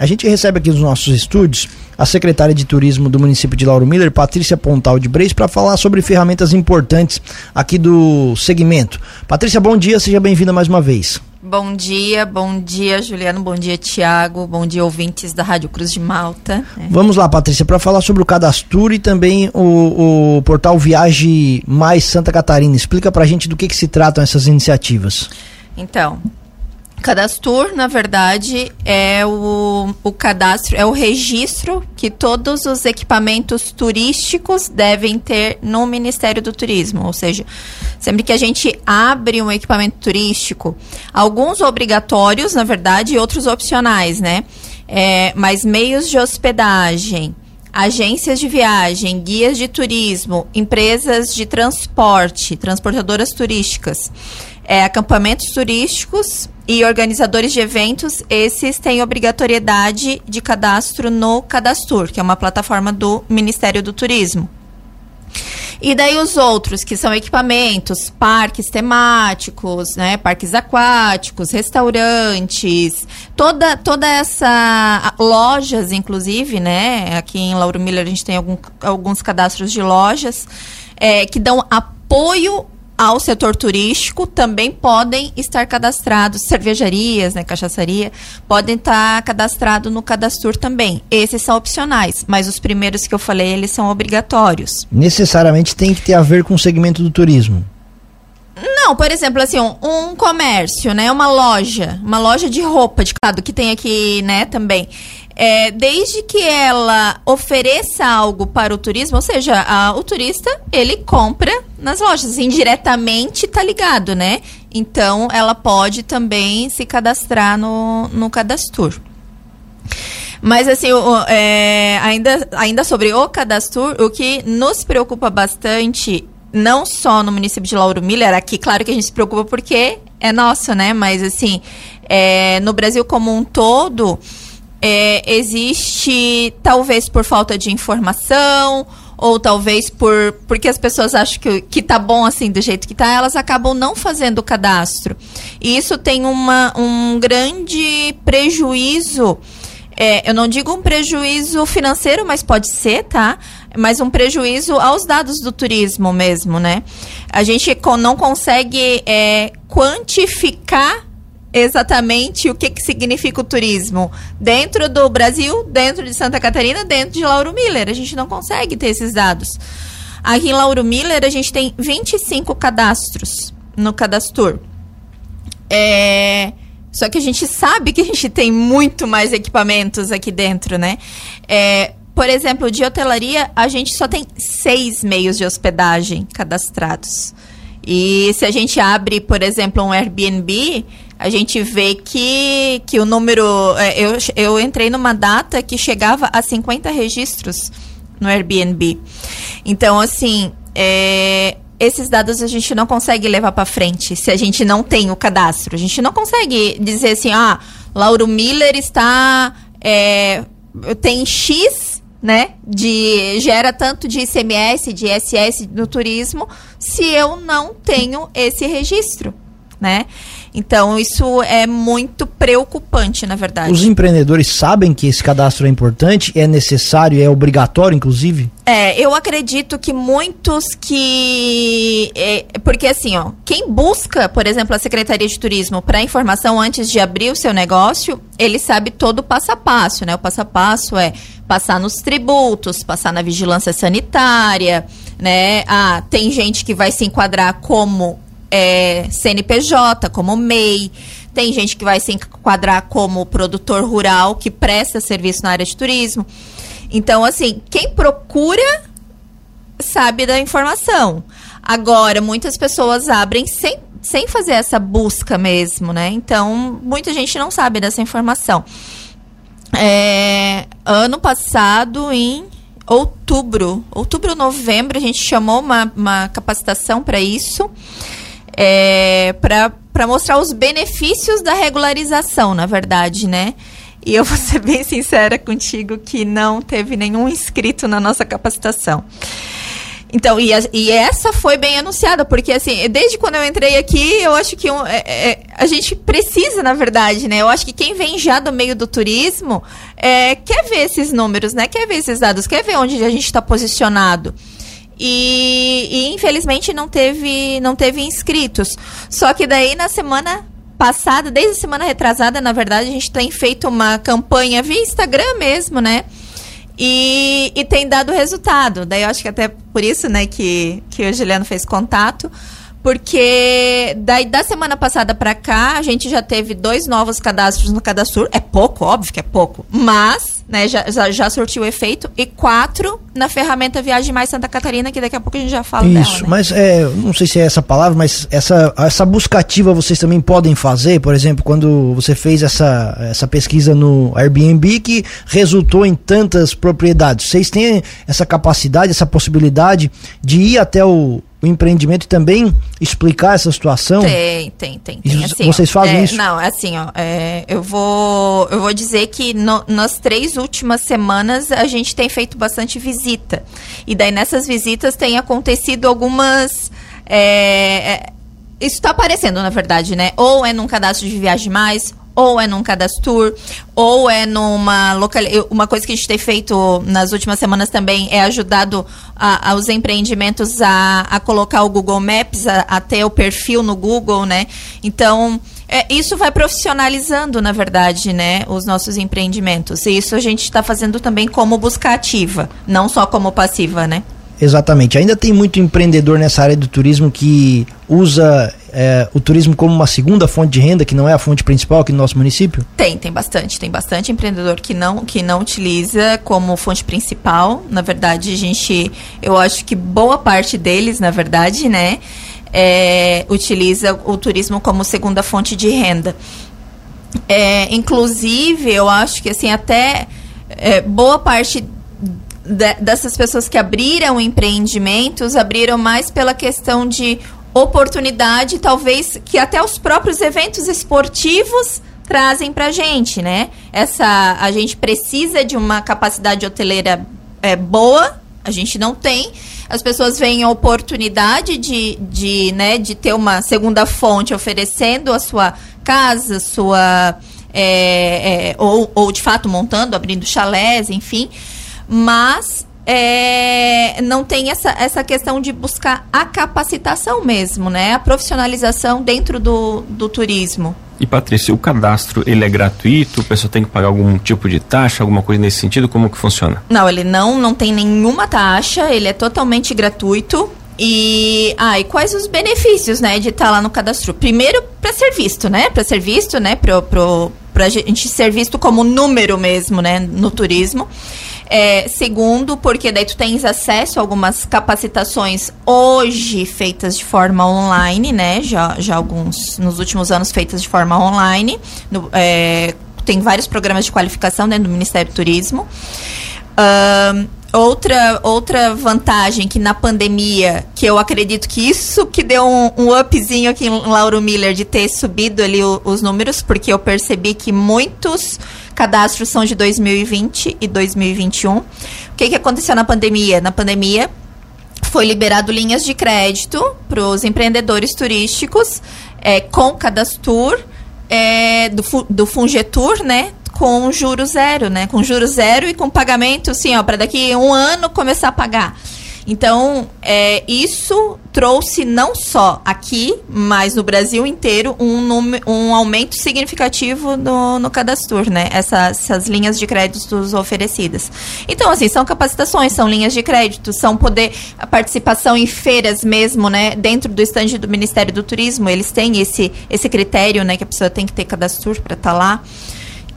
A gente recebe aqui nos nossos estúdios a secretária de Turismo do município de Lauro Miller, Patrícia Pontal de Breis, para falar sobre ferramentas importantes aqui do segmento. Patrícia, bom dia, seja bem-vinda mais uma vez. Bom dia, bom dia, Juliano, bom dia, Tiago, bom dia, ouvintes da Rádio Cruz de Malta. É. Vamos lá, Patrícia, para falar sobre o cadastro e também o, o portal Viagem Mais Santa Catarina. Explica para a gente do que, que se tratam essas iniciativas. Então, Cadastur, na verdade, é o, o cadastro, é o registro que todos os equipamentos turísticos devem ter no Ministério do Turismo. Ou seja, sempre que a gente abre um equipamento turístico, alguns obrigatórios, na verdade, e outros opcionais, né? É, mas meios de hospedagem, agências de viagem, guias de turismo, empresas de transporte, transportadoras turísticas, é, acampamentos turísticos e organizadores de eventos, esses têm obrigatoriedade de cadastro no Cadastur, que é uma plataforma do Ministério do Turismo. E daí os outros, que são equipamentos, parques temáticos, né, parques aquáticos, restaurantes, toda, toda essa lojas, inclusive, né, aqui em Lauro Miller a gente tem algum, alguns cadastros de lojas é, que dão apoio ao setor turístico também podem estar cadastrados, cervejarias, né, cachaçaria, podem estar cadastrados no Cadastur também. Esses são opcionais, mas os primeiros que eu falei, eles são obrigatórios. Necessariamente tem que ter a ver com o segmento do turismo. Não, por exemplo, assim, um, um, comércio, né? Uma loja, uma loja de roupa de claro, que tem aqui, né, também. É, desde que ela ofereça algo para o turismo, ou seja, a, o turista, ele compra nas lojas, indiretamente tá ligado, né? Então, ela pode também se cadastrar no, no Cadastur. Mas, assim, o, é, ainda, ainda sobre o Cadastur, o que nos preocupa bastante não só no município de Lauro Miller, aqui, claro que a gente se preocupa porque é nosso, né? Mas, assim, é, no Brasil como um todo, é, existe, talvez por falta de informação, ou talvez por porque as pessoas acham que, que tá bom assim do jeito que tá, elas acabam não fazendo o cadastro. E isso tem uma, um grande prejuízo. É, eu não digo um prejuízo financeiro, mas pode ser, tá? Mas um prejuízo aos dados do turismo mesmo, né? A gente não consegue é, quantificar exatamente o que, que significa o turismo dentro do Brasil, dentro de Santa Catarina, dentro de Lauro Miller. A gente não consegue ter esses dados. Aqui em Lauro Miller, a gente tem 25 cadastros no Cadastur. É... Só que a gente sabe que a gente tem muito mais equipamentos aqui dentro, né? É... Por exemplo, de hotelaria, a gente só tem seis meios de hospedagem cadastrados. E se a gente abre, por exemplo, um Airbnb, a gente vê que, que o número. É, eu, eu entrei numa data que chegava a 50 registros no Airbnb. Então, assim, é, esses dados a gente não consegue levar para frente se a gente não tem o cadastro. A gente não consegue dizer assim, ah, Lauro Miller está. É, tem X né? De gera tanto de ICMS, de ISS no turismo, se eu não tenho esse registro, né? Então, isso é muito preocupante, na verdade. Os empreendedores sabem que esse cadastro é importante, é necessário, é obrigatório, inclusive? É, eu acredito que muitos que. É, porque assim, ó, quem busca, por exemplo, a Secretaria de Turismo para informação antes de abrir o seu negócio, ele sabe todo o passo a passo, né? O passo a passo é passar nos tributos, passar na vigilância sanitária, né? Ah, tem gente que vai se enquadrar como é, CNPJ, como MEI. Tem gente que vai se enquadrar como produtor rural que presta serviço na área de turismo. Então, assim, quem procura sabe da informação. Agora, muitas pessoas abrem sem, sem fazer essa busca mesmo, né? Então, muita gente não sabe dessa informação. É, ano passado, em outubro, outubro, novembro, a gente chamou uma, uma capacitação para isso é, para mostrar os benefícios da regularização, na verdade, né? E eu vou ser bem sincera contigo que não teve nenhum inscrito na nossa capacitação. Então, e, a, e, essa foi bem anunciada, porque assim, desde quando eu entrei aqui, eu acho que um, é, é, a gente precisa, na verdade, né? Eu acho que quem vem já do meio do turismo é, quer ver esses números, né? Quer ver esses dados, quer ver onde a gente está posicionado. E, e, infelizmente não teve, não teve inscritos. Só que daí na semana passada, desde a semana retrasada, na verdade, a gente tem feito uma campanha via Instagram mesmo, né? E, e tem dado resultado. Daí eu acho que até por isso, né, que, que o Juliano fez contato. Porque daí da semana passada para cá, a gente já teve dois novos cadastros no Cadastro. É pouco, óbvio que é pouco. Mas, né, já, já, já surtiu efeito. E quatro na ferramenta Viagem Mais Santa Catarina, que daqui a pouco a gente já fala Isso, dela, né? mas é, não sei se é essa palavra, mas essa, essa buscativa vocês também podem fazer, por exemplo, quando você fez essa, essa pesquisa no Airbnb que resultou em tantas propriedades. Vocês têm essa capacidade, essa possibilidade de ir até o, o empreendimento e também explicar essa situação? Tem, tem, tem. tem. Assim, vocês fazem é, isso? Não, assim, ó, é, eu vou eu vou dizer que no, nas três últimas semanas a gente tem feito bastante visita. E daí nessas visitas tem acontecido algumas. É, é isso está aparecendo, na verdade, né? Ou é num cadastro de viagem mais, ou é num cadastro, ou é numa local. Uma coisa que a gente tem feito nas últimas semanas também é ajudado a, aos empreendimentos a, a colocar o Google Maps, a, ter o perfil no Google, né? Então. É, isso vai profissionalizando, na verdade, né, os nossos empreendimentos. E isso a gente está fazendo também como busca ativa, não só como passiva, né? Exatamente. Ainda tem muito empreendedor nessa área do turismo que usa é, o turismo como uma segunda fonte de renda, que não é a fonte principal aqui no nosso município? Tem, tem bastante. Tem bastante empreendedor que não, que não utiliza como fonte principal. Na verdade, a gente, eu acho que boa parte deles, na verdade, né, é, utiliza o turismo como segunda fonte de renda. É, inclusive, eu acho que assim, até é, boa parte dessas pessoas que abriram empreendimentos abriram mais pela questão de oportunidade, talvez que até os próprios eventos esportivos trazem para gente, né? Essa a gente precisa de uma capacidade hoteleira é, boa, a gente não tem. As pessoas veem a oportunidade de, de, né, de ter uma segunda fonte oferecendo a sua casa, sua é, é, ou, ou de fato montando, abrindo chalés, enfim mas é, não tem essa, essa questão de buscar a capacitação mesmo, né? A profissionalização dentro do, do turismo. E Patrícia, o cadastro ele é gratuito? A pessoa tem que pagar algum tipo de taxa, alguma coisa nesse sentido? Como que funciona? Não, ele não, não tem nenhuma taxa, ele é totalmente gratuito. E, ah, e quais os benefícios, né, de estar lá no cadastro? Primeiro, para ser visto, né? Para ser visto, né? Pro, pra gente ser visto como número mesmo, né? No turismo. É, segundo, porque daí tu tens acesso a algumas capacitações hoje feitas de forma online, né? Já, já alguns, nos últimos anos feitas de forma online. No, é, tem vários programas de qualificação dentro do Ministério do Turismo. Um, outra, outra vantagem que na pandemia, que eu acredito que isso que deu um, um upzinho aqui em Lauro Miller de ter subido ali o, os números, porque eu percebi que muitos cadastros são de 2020 e 2021. O que, que aconteceu na pandemia? Na pandemia foi liberado linhas de crédito para os empreendedores turísticos é, com cadastro é, do, do Fungetur, né? Com juros zero, né? Com juros zero e com pagamento, assim, ó, para daqui um ano começar a pagar. Então, é, isso trouxe não só aqui, mas no Brasil inteiro, um, um aumento significativo no, no cadastro, né? Essa, essas linhas de créditos oferecidas. Então, assim, são capacitações, são linhas de crédito, são poder, a participação em feiras mesmo, né? Dentro do estande do Ministério do Turismo, eles têm esse, esse critério, né? Que a pessoa tem que ter cadastro para estar tá lá.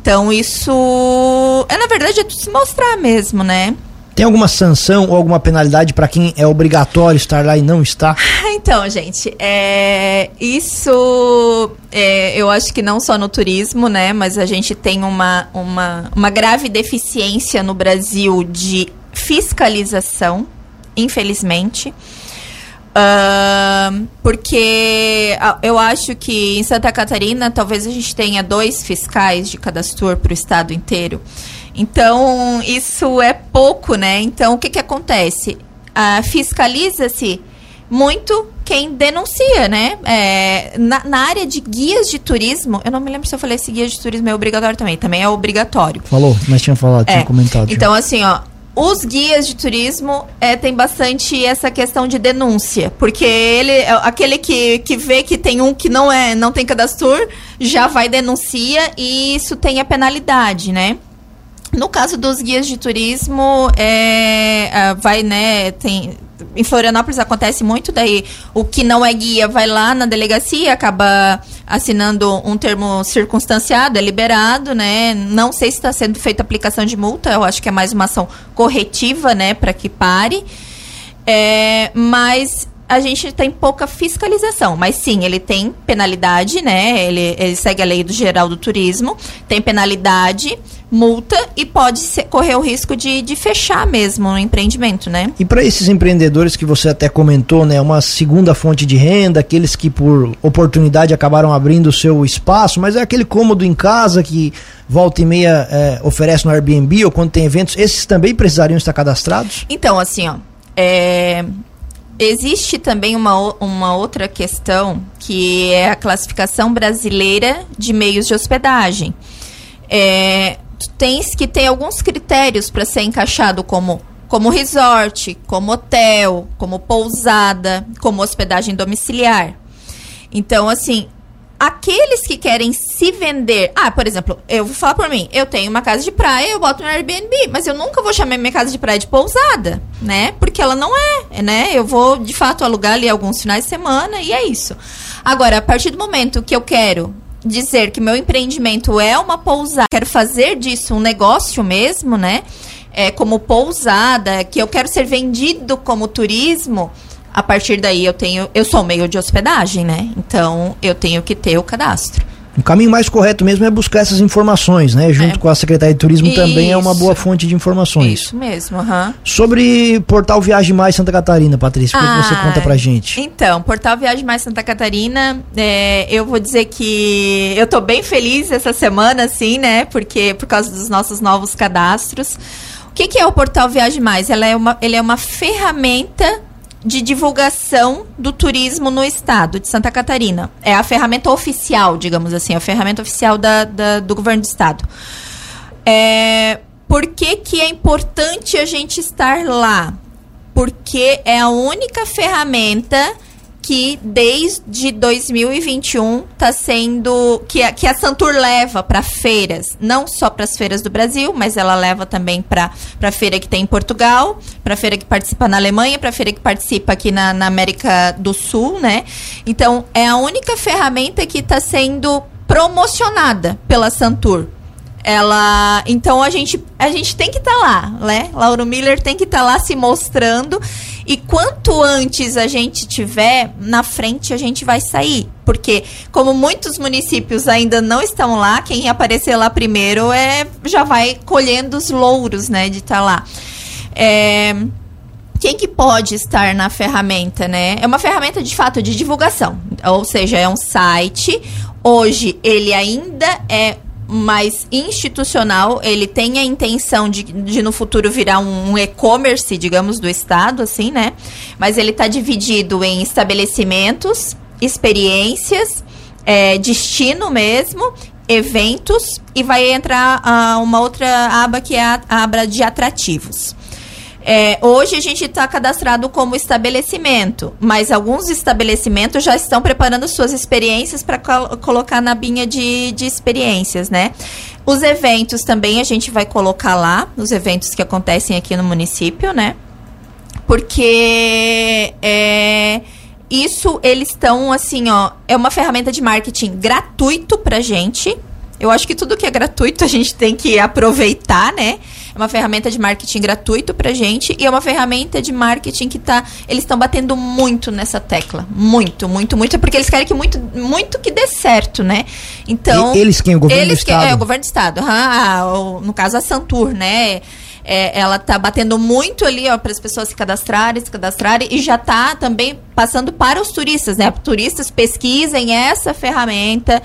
Então, isso é, na verdade, é se mostrar mesmo, né? Tem alguma sanção ou alguma penalidade para quem é obrigatório estar lá e não está? Então, gente, é, isso é, eu acho que não só no turismo, né? Mas a gente tem uma, uma, uma grave deficiência no Brasil de fiscalização, infelizmente. Uh, porque eu acho que em Santa Catarina talvez a gente tenha dois fiscais de cadastro para o estado inteiro. Então, isso é pouco, né? Então, o que, que acontece? ah, fiscaliza-se muito quem denuncia, né? É, na, na, área de guias de turismo, eu não me lembro se eu falei se guia de turismo é obrigatório também, também é obrigatório. Falou, mas tinha falado, é, tinha comentado. Então, assim, ó, os guias de turismo é, tem bastante essa questão de denúncia, porque ele, é, aquele que, que vê que tem um que não é, não tem cadastro, já vai denuncia e isso tem a penalidade, né? No caso dos guias de turismo, é, é vai, né, tem em Florianópolis acontece muito, daí o que não é guia vai lá na delegacia, acaba assinando um termo circunstanciado, é liberado, né? Não sei se está sendo feita aplicação de multa, eu acho que é mais uma ação corretiva, né, para que pare. É, mas a gente tem pouca fiscalização, mas sim, ele tem penalidade, né? Ele, ele segue a lei do geral do turismo, tem penalidade, multa e pode ser, correr o risco de, de fechar mesmo o empreendimento, né? E para esses empreendedores que você até comentou, né? Uma segunda fonte de renda, aqueles que por oportunidade acabaram abrindo o seu espaço, mas é aquele cômodo em casa que volta e meia é, oferece no Airbnb ou quando tem eventos, esses também precisariam estar cadastrados? Então, assim, ó. É, Existe também uma, uma outra questão que é a classificação brasileira de meios de hospedagem. É, tens que ter alguns critérios para ser encaixado como como resort, como hotel, como pousada, como hospedagem domiciliar. Então, assim, aqueles que querem se vender. Ah, por exemplo, eu vou falar por mim. Eu tenho uma casa de praia, eu boto no Airbnb, mas eu nunca vou chamar minha casa de praia de pousada, né? Porque ela não é, né? Eu vou de fato alugar ali alguns finais de semana e é isso. Agora, a partir do momento que eu quero dizer que meu empreendimento é uma pousada, quero fazer disso um negócio mesmo, né? É, como pousada, que eu quero ser vendido como turismo, a partir daí eu tenho, eu sou meio de hospedagem, né? Então eu tenho que ter o cadastro. O caminho mais correto mesmo é buscar essas informações, né? Junto é. com a Secretaria de Turismo Isso. também é uma boa fonte de informações. Isso mesmo, uhum. Sobre Portal Viagem Mais Santa Catarina, Patrícia, o que você conta pra gente? Então, Portal Viagem Mais Santa Catarina, é, eu vou dizer que eu tô bem feliz essa semana, assim, né? Porque por causa dos nossos novos cadastros. O que, que é o Portal Viagem Mais? Ela é uma, ele é uma ferramenta de divulgação do turismo no estado de Santa Catarina. É a ferramenta oficial, digamos assim, a ferramenta oficial da, da do governo do estado. É, por que, que é importante a gente estar lá? Porque é a única ferramenta que desde 2021 está sendo que a, que a Santur leva para feiras, não só para as feiras do Brasil, mas ela leva também para a feira que tem em Portugal, para feira que participa na Alemanha, para feira que participa aqui na, na América do Sul, né? Então é a única ferramenta que está sendo promocionada pela Santur ela então a gente a gente tem que estar tá lá né Lauro Miller tem que estar tá lá se mostrando e quanto antes a gente tiver na frente a gente vai sair porque como muitos municípios ainda não estão lá quem aparecer lá primeiro é já vai colhendo os louros né de estar tá lá é, quem que pode estar na ferramenta, né? É uma ferramenta de fato de divulgação, ou seja, é um site. Hoje ele ainda é mais institucional, ele tem a intenção de, de no futuro virar um, um e-commerce, digamos, do Estado, assim, né? Mas ele está dividido em estabelecimentos, experiências, é, destino mesmo, eventos, e vai entrar uh, uma outra aba que é a, a aba de atrativos. É, hoje a gente está cadastrado como estabelecimento, mas alguns estabelecimentos já estão preparando suas experiências para col colocar na binha de, de experiências, né? Os eventos também a gente vai colocar lá, os eventos que acontecem aqui no município, né? Porque é, isso eles estão assim, ó, é uma ferramenta de marketing gratuito pra gente. Eu acho que tudo que é gratuito a gente tem que aproveitar, né? É uma ferramenta de marketing gratuito pra gente e é uma ferramenta de marketing que tá. Eles estão batendo muito nessa tecla. Muito, muito, muito. Porque eles querem que muito, muito que dê certo, né? Então. E eles quem? O governo eles do Estado? é, o governo do Estado. Uhum, no caso, a Santur, né? É, ela tá batendo muito ali, ó, para as pessoas se cadastrarem, se cadastrarem e já tá também passando para os turistas, né? Turistas pesquisem essa ferramenta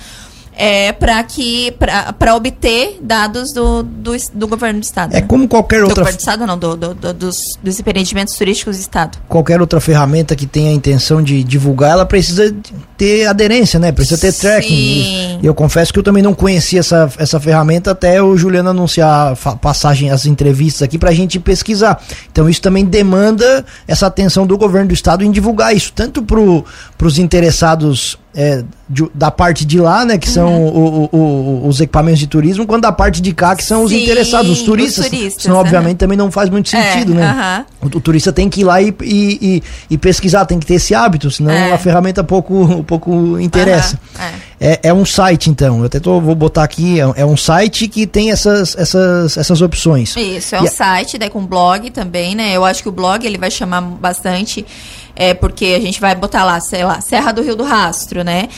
é, para que para obter dados do, do, do, governo do estado. É né? como qualquer outra. Do governo do estado, não, do, do, do, dos, dos empreendimentos turísticos do estado. Qualquer outra ferramenta que tenha a intenção de divulgar, ela precisa ter aderência, né? Precisa ter tracking. E eu confesso que eu também não conhecia essa, essa ferramenta até o Juliano anunciar a passagem, as entrevistas aqui para a gente pesquisar. Então isso também demanda essa atenção do governo do estado em divulgar isso, tanto para os interessados é, de, da parte de lá, né, que são uhum. o, o, os equipamentos de turismo, quanto da parte de cá, que são os interessados, os turistas. Os turistas senão, uhum. obviamente, também não faz muito sentido, é, né? Uhum. O, o, turista tem que ir lá e, e, e, e, pesquisar, tem que ter esse hábito, senão é. a ferramenta pouco, pouco interessa. É. é. É, um site, então. Eu até tô, vou botar aqui, é, é, um site que tem essas, essas, essas opções. Isso, é um site, daí com blog também, né? Eu acho que o blog ele vai chamar bastante é porque a gente vai botar lá, sei lá, Serra do Rio do Rastro, né?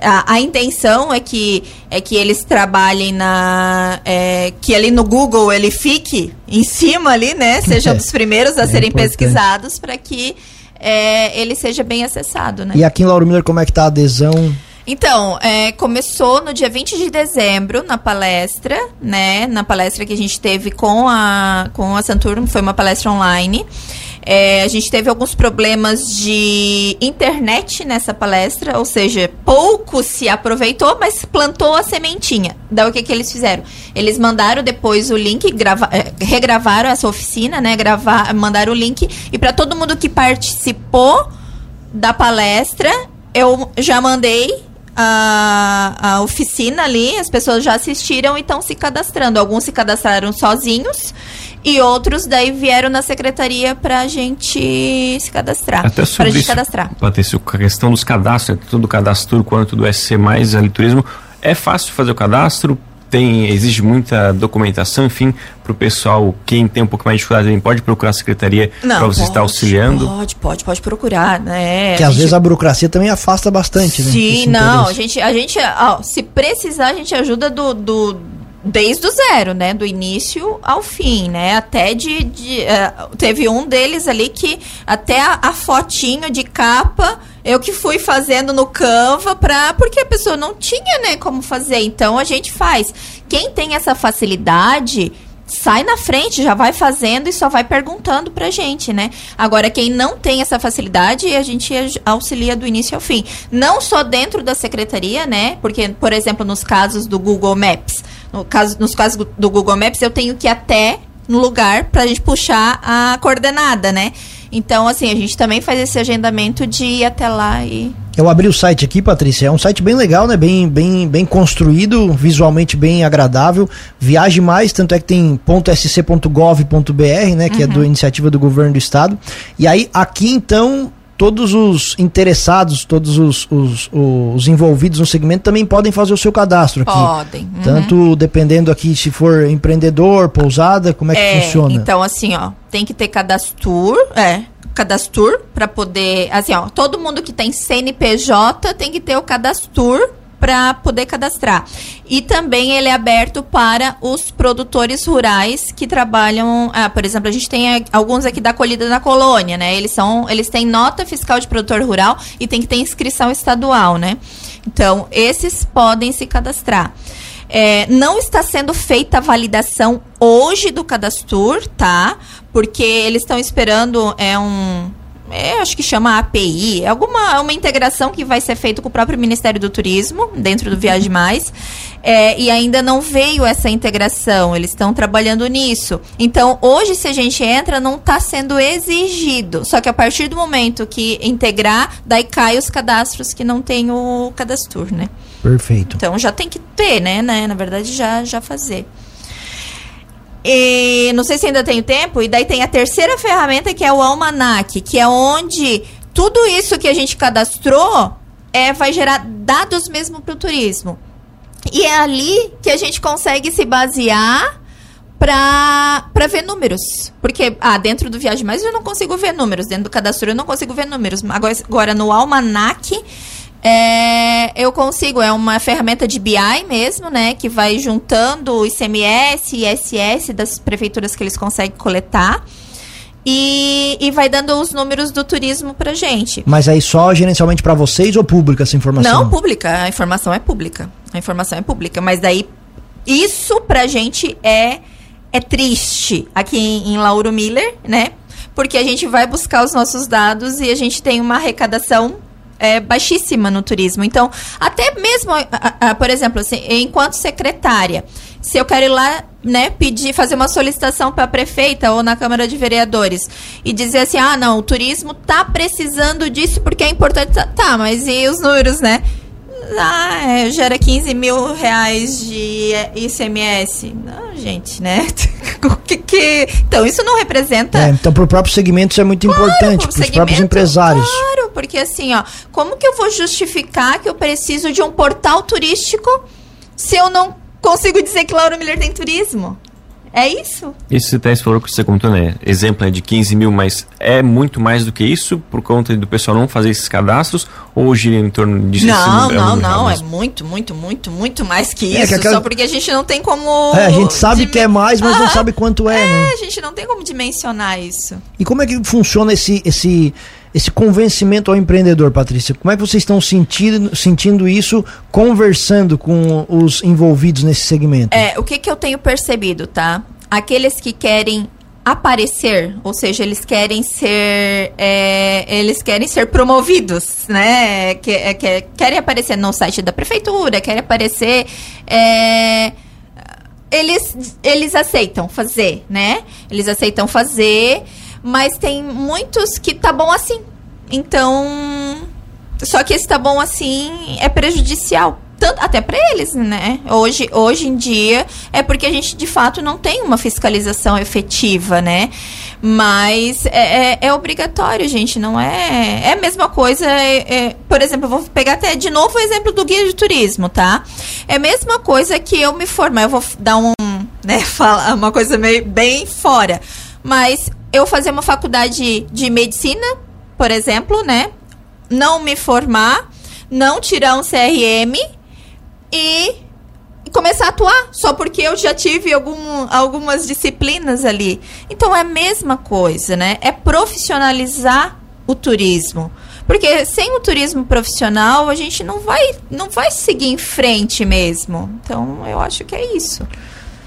A, a, intenção é que é que eles trabalhem na é, que ali no Google ele fique em cima ali, né? Seja um dos primeiros a é serem importante. pesquisados para que é, ele seja bem acessado, né? E aqui em Lauro Miller, como é que tá a adesão? Então, é, começou no dia 20 de dezembro, na palestra, né? Na palestra que a gente teve com a, com a Santurno, foi uma palestra online. É, a gente teve alguns problemas de internet nessa palestra, ou seja, pouco se aproveitou, mas plantou a sementinha. Daí o que, que eles fizeram? Eles mandaram depois o link, grava, é, regravaram essa oficina, né? Gravar, mandaram o link. E para todo mundo que participou da palestra, eu já mandei a, a oficina ali, as pessoas já assistiram e estão se cadastrando. Alguns se cadastraram sozinhos e outros daí vieram na secretaria para a gente se cadastrar. Até sobre gente isso, cadastrar. Patrícia, a questão dos cadastros, tanto do cadastro quanto do SC+, ali turismo, é fácil fazer o cadastro? Tem, exige muita documentação, enfim, para o pessoal, quem tem um pouco mais de dificuldade, pode procurar a secretaria para você pode, estar auxiliando? Pode, pode, pode procurar, né? Que às gente... vezes a burocracia também afasta bastante, Sim, né? Sim, não, a gente, a gente ó, se precisar, a gente ajuda do, do desde o zero, né? Do início ao fim, né? Até de. de uh, teve um deles ali que até a, a, fotinho de capa eu que fui fazendo no Canva pra, porque a pessoa não tinha, né, como fazer. Então a gente faz. Quem tem essa facilidade sai na frente, já vai fazendo e só vai perguntando pra gente, né? Agora, quem não tem essa facilidade, a gente auxilia do início ao fim. Não só dentro da secretaria, né? Porque, por exemplo, nos casos do Google Maps, no caso, nos casos do Google Maps, eu tenho que ir até no lugar para a gente puxar a coordenada, né? Então, assim, a gente também faz esse agendamento de ir até lá e. Eu abri o site aqui, Patrícia. É um site bem legal, né? Bem, bem, bem construído, visualmente bem agradável. Viaje mais, tanto é que tem .sc.gov.br, né? Que uhum. é da iniciativa do governo do estado. E aí, aqui então, todos os interessados, todos os, os, os, envolvidos no segmento também podem fazer o seu cadastro aqui. Podem. Uhum. Tanto dependendo aqui se for empreendedor, pousada, como é, é que funciona? Então, assim, ó, tem que ter cadastro, é, cadastro para poder, assim, ó, todo mundo que tem CNPJ tem que ter o cadastro para poder cadastrar. E também ele é aberto para os produtores rurais que trabalham, ah, por exemplo, a gente tem alguns aqui da colhida na colônia, né? Eles são, eles têm nota fiscal de produtor rural e tem que ter inscrição estadual, né? Então, esses podem se cadastrar. É, não está sendo feita a validação hoje do cadastro, tá? Porque eles estão esperando é um é, acho que chama API, é alguma uma integração que vai ser feita com o próprio Ministério do Turismo, dentro do Viagem Mais, é, e ainda não veio essa integração, eles estão trabalhando nisso. Então, hoje, se a gente entra, não está sendo exigido, só que a partir do momento que integrar, daí cai os cadastros que não tem o cadastro, né? Perfeito. Então, já tem que ter, né, né? Na verdade, já, já fazer. E não sei se ainda tenho tempo. E daí tem a terceira ferramenta que é o Almanac, que é onde tudo isso que a gente cadastrou é, vai gerar dados mesmo para o turismo. E é ali que a gente consegue se basear para ver números. Porque, ah, dentro do Viagem Mais eu não consigo ver números, dentro do cadastro eu não consigo ver números. Agora, agora no Almanac é, eu consigo, é uma ferramenta de BI mesmo, né? Que vai juntando o ICMS e ISS das prefeituras que eles conseguem coletar. e, e vai dando os números do turismo pra gente. Mas aí só gerencialmente para vocês ou pública essa informação? Não, pública. A informação é pública. A informação é pública. Mas daí, isso pra gente é, é triste aqui em, em Lauro Miller, né? Porque a gente vai buscar os nossos dados e a gente tem uma arrecadação é, baixíssima no turismo. Então, até mesmo, a, a, por exemplo, assim, enquanto secretária, se eu quero ir lá, né, pedir, fazer uma solicitação para a prefeita ou na Câmara de Vereadores e dizer assim, ah, não, o turismo tá precisando disso porque é importante. Tá, tá mas e os números, né? Ah, é, gera 15 mil reais de ICMS. Não, gente, né? que, que... Então, isso não representa. É, então, para o próprio segmento, isso é muito claro, importante, para os próprios empresários. Claro, porque assim, ó, como que eu vou justificar que eu preciso de um portal turístico se eu não consigo dizer que Lauro Miller tem turismo. É isso? Isso até falou que você contou, né? Exemplo é de 15 mil, mas é muito mais do que isso por conta do pessoal não fazer esses cadastros ou gira em torno disso? Não, é não, não. É muito, muito, muito, muito mais que é, isso. Que aquela... Só porque a gente não tem como. É, a gente sabe que é mais, mas ah, não sabe quanto é, é, né? a gente não tem como dimensionar isso. E como é que funciona esse. esse esse convencimento ao empreendedor, Patrícia? Como é que vocês estão sentindo, sentindo isso conversando com os envolvidos nesse segmento? É, o que, que eu tenho percebido, tá? Aqueles que querem aparecer, ou seja, eles querem ser, é, eles querem ser promovidos, né? Que, é, que, querem aparecer no site da prefeitura, querem aparecer, é, eles, eles aceitam fazer, né? Eles aceitam fazer mas tem muitos que tá bom assim. Então, só que esse tá bom assim é prejudicial tanto até para eles, né? Hoje, hoje em dia é porque a gente de fato não tem uma fiscalização efetiva, né? Mas é, é, é obrigatório, gente, não é. É a mesma coisa. É, é, por exemplo, eu vou pegar até de novo o exemplo do guia de turismo, tá? É a mesma coisa que eu me formar. Eu vou dar um, né? Falar uma coisa meio bem fora. Mas eu fazer uma faculdade de medicina, por exemplo, né? Não me formar, não tirar um CRM e começar a atuar, só porque eu já tive algum, algumas disciplinas ali. Então é a mesma coisa, né? É profissionalizar o turismo. Porque sem o turismo profissional, a gente não vai, não vai seguir em frente mesmo. Então, eu acho que é isso.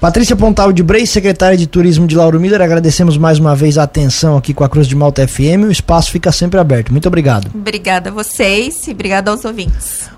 Patrícia Pontal de Breis, secretária de Turismo de Lauro Miller, agradecemos mais uma vez a atenção aqui com a Cruz de Malta FM. O espaço fica sempre aberto. Muito obrigado. Obrigada a vocês e obrigada aos ouvintes.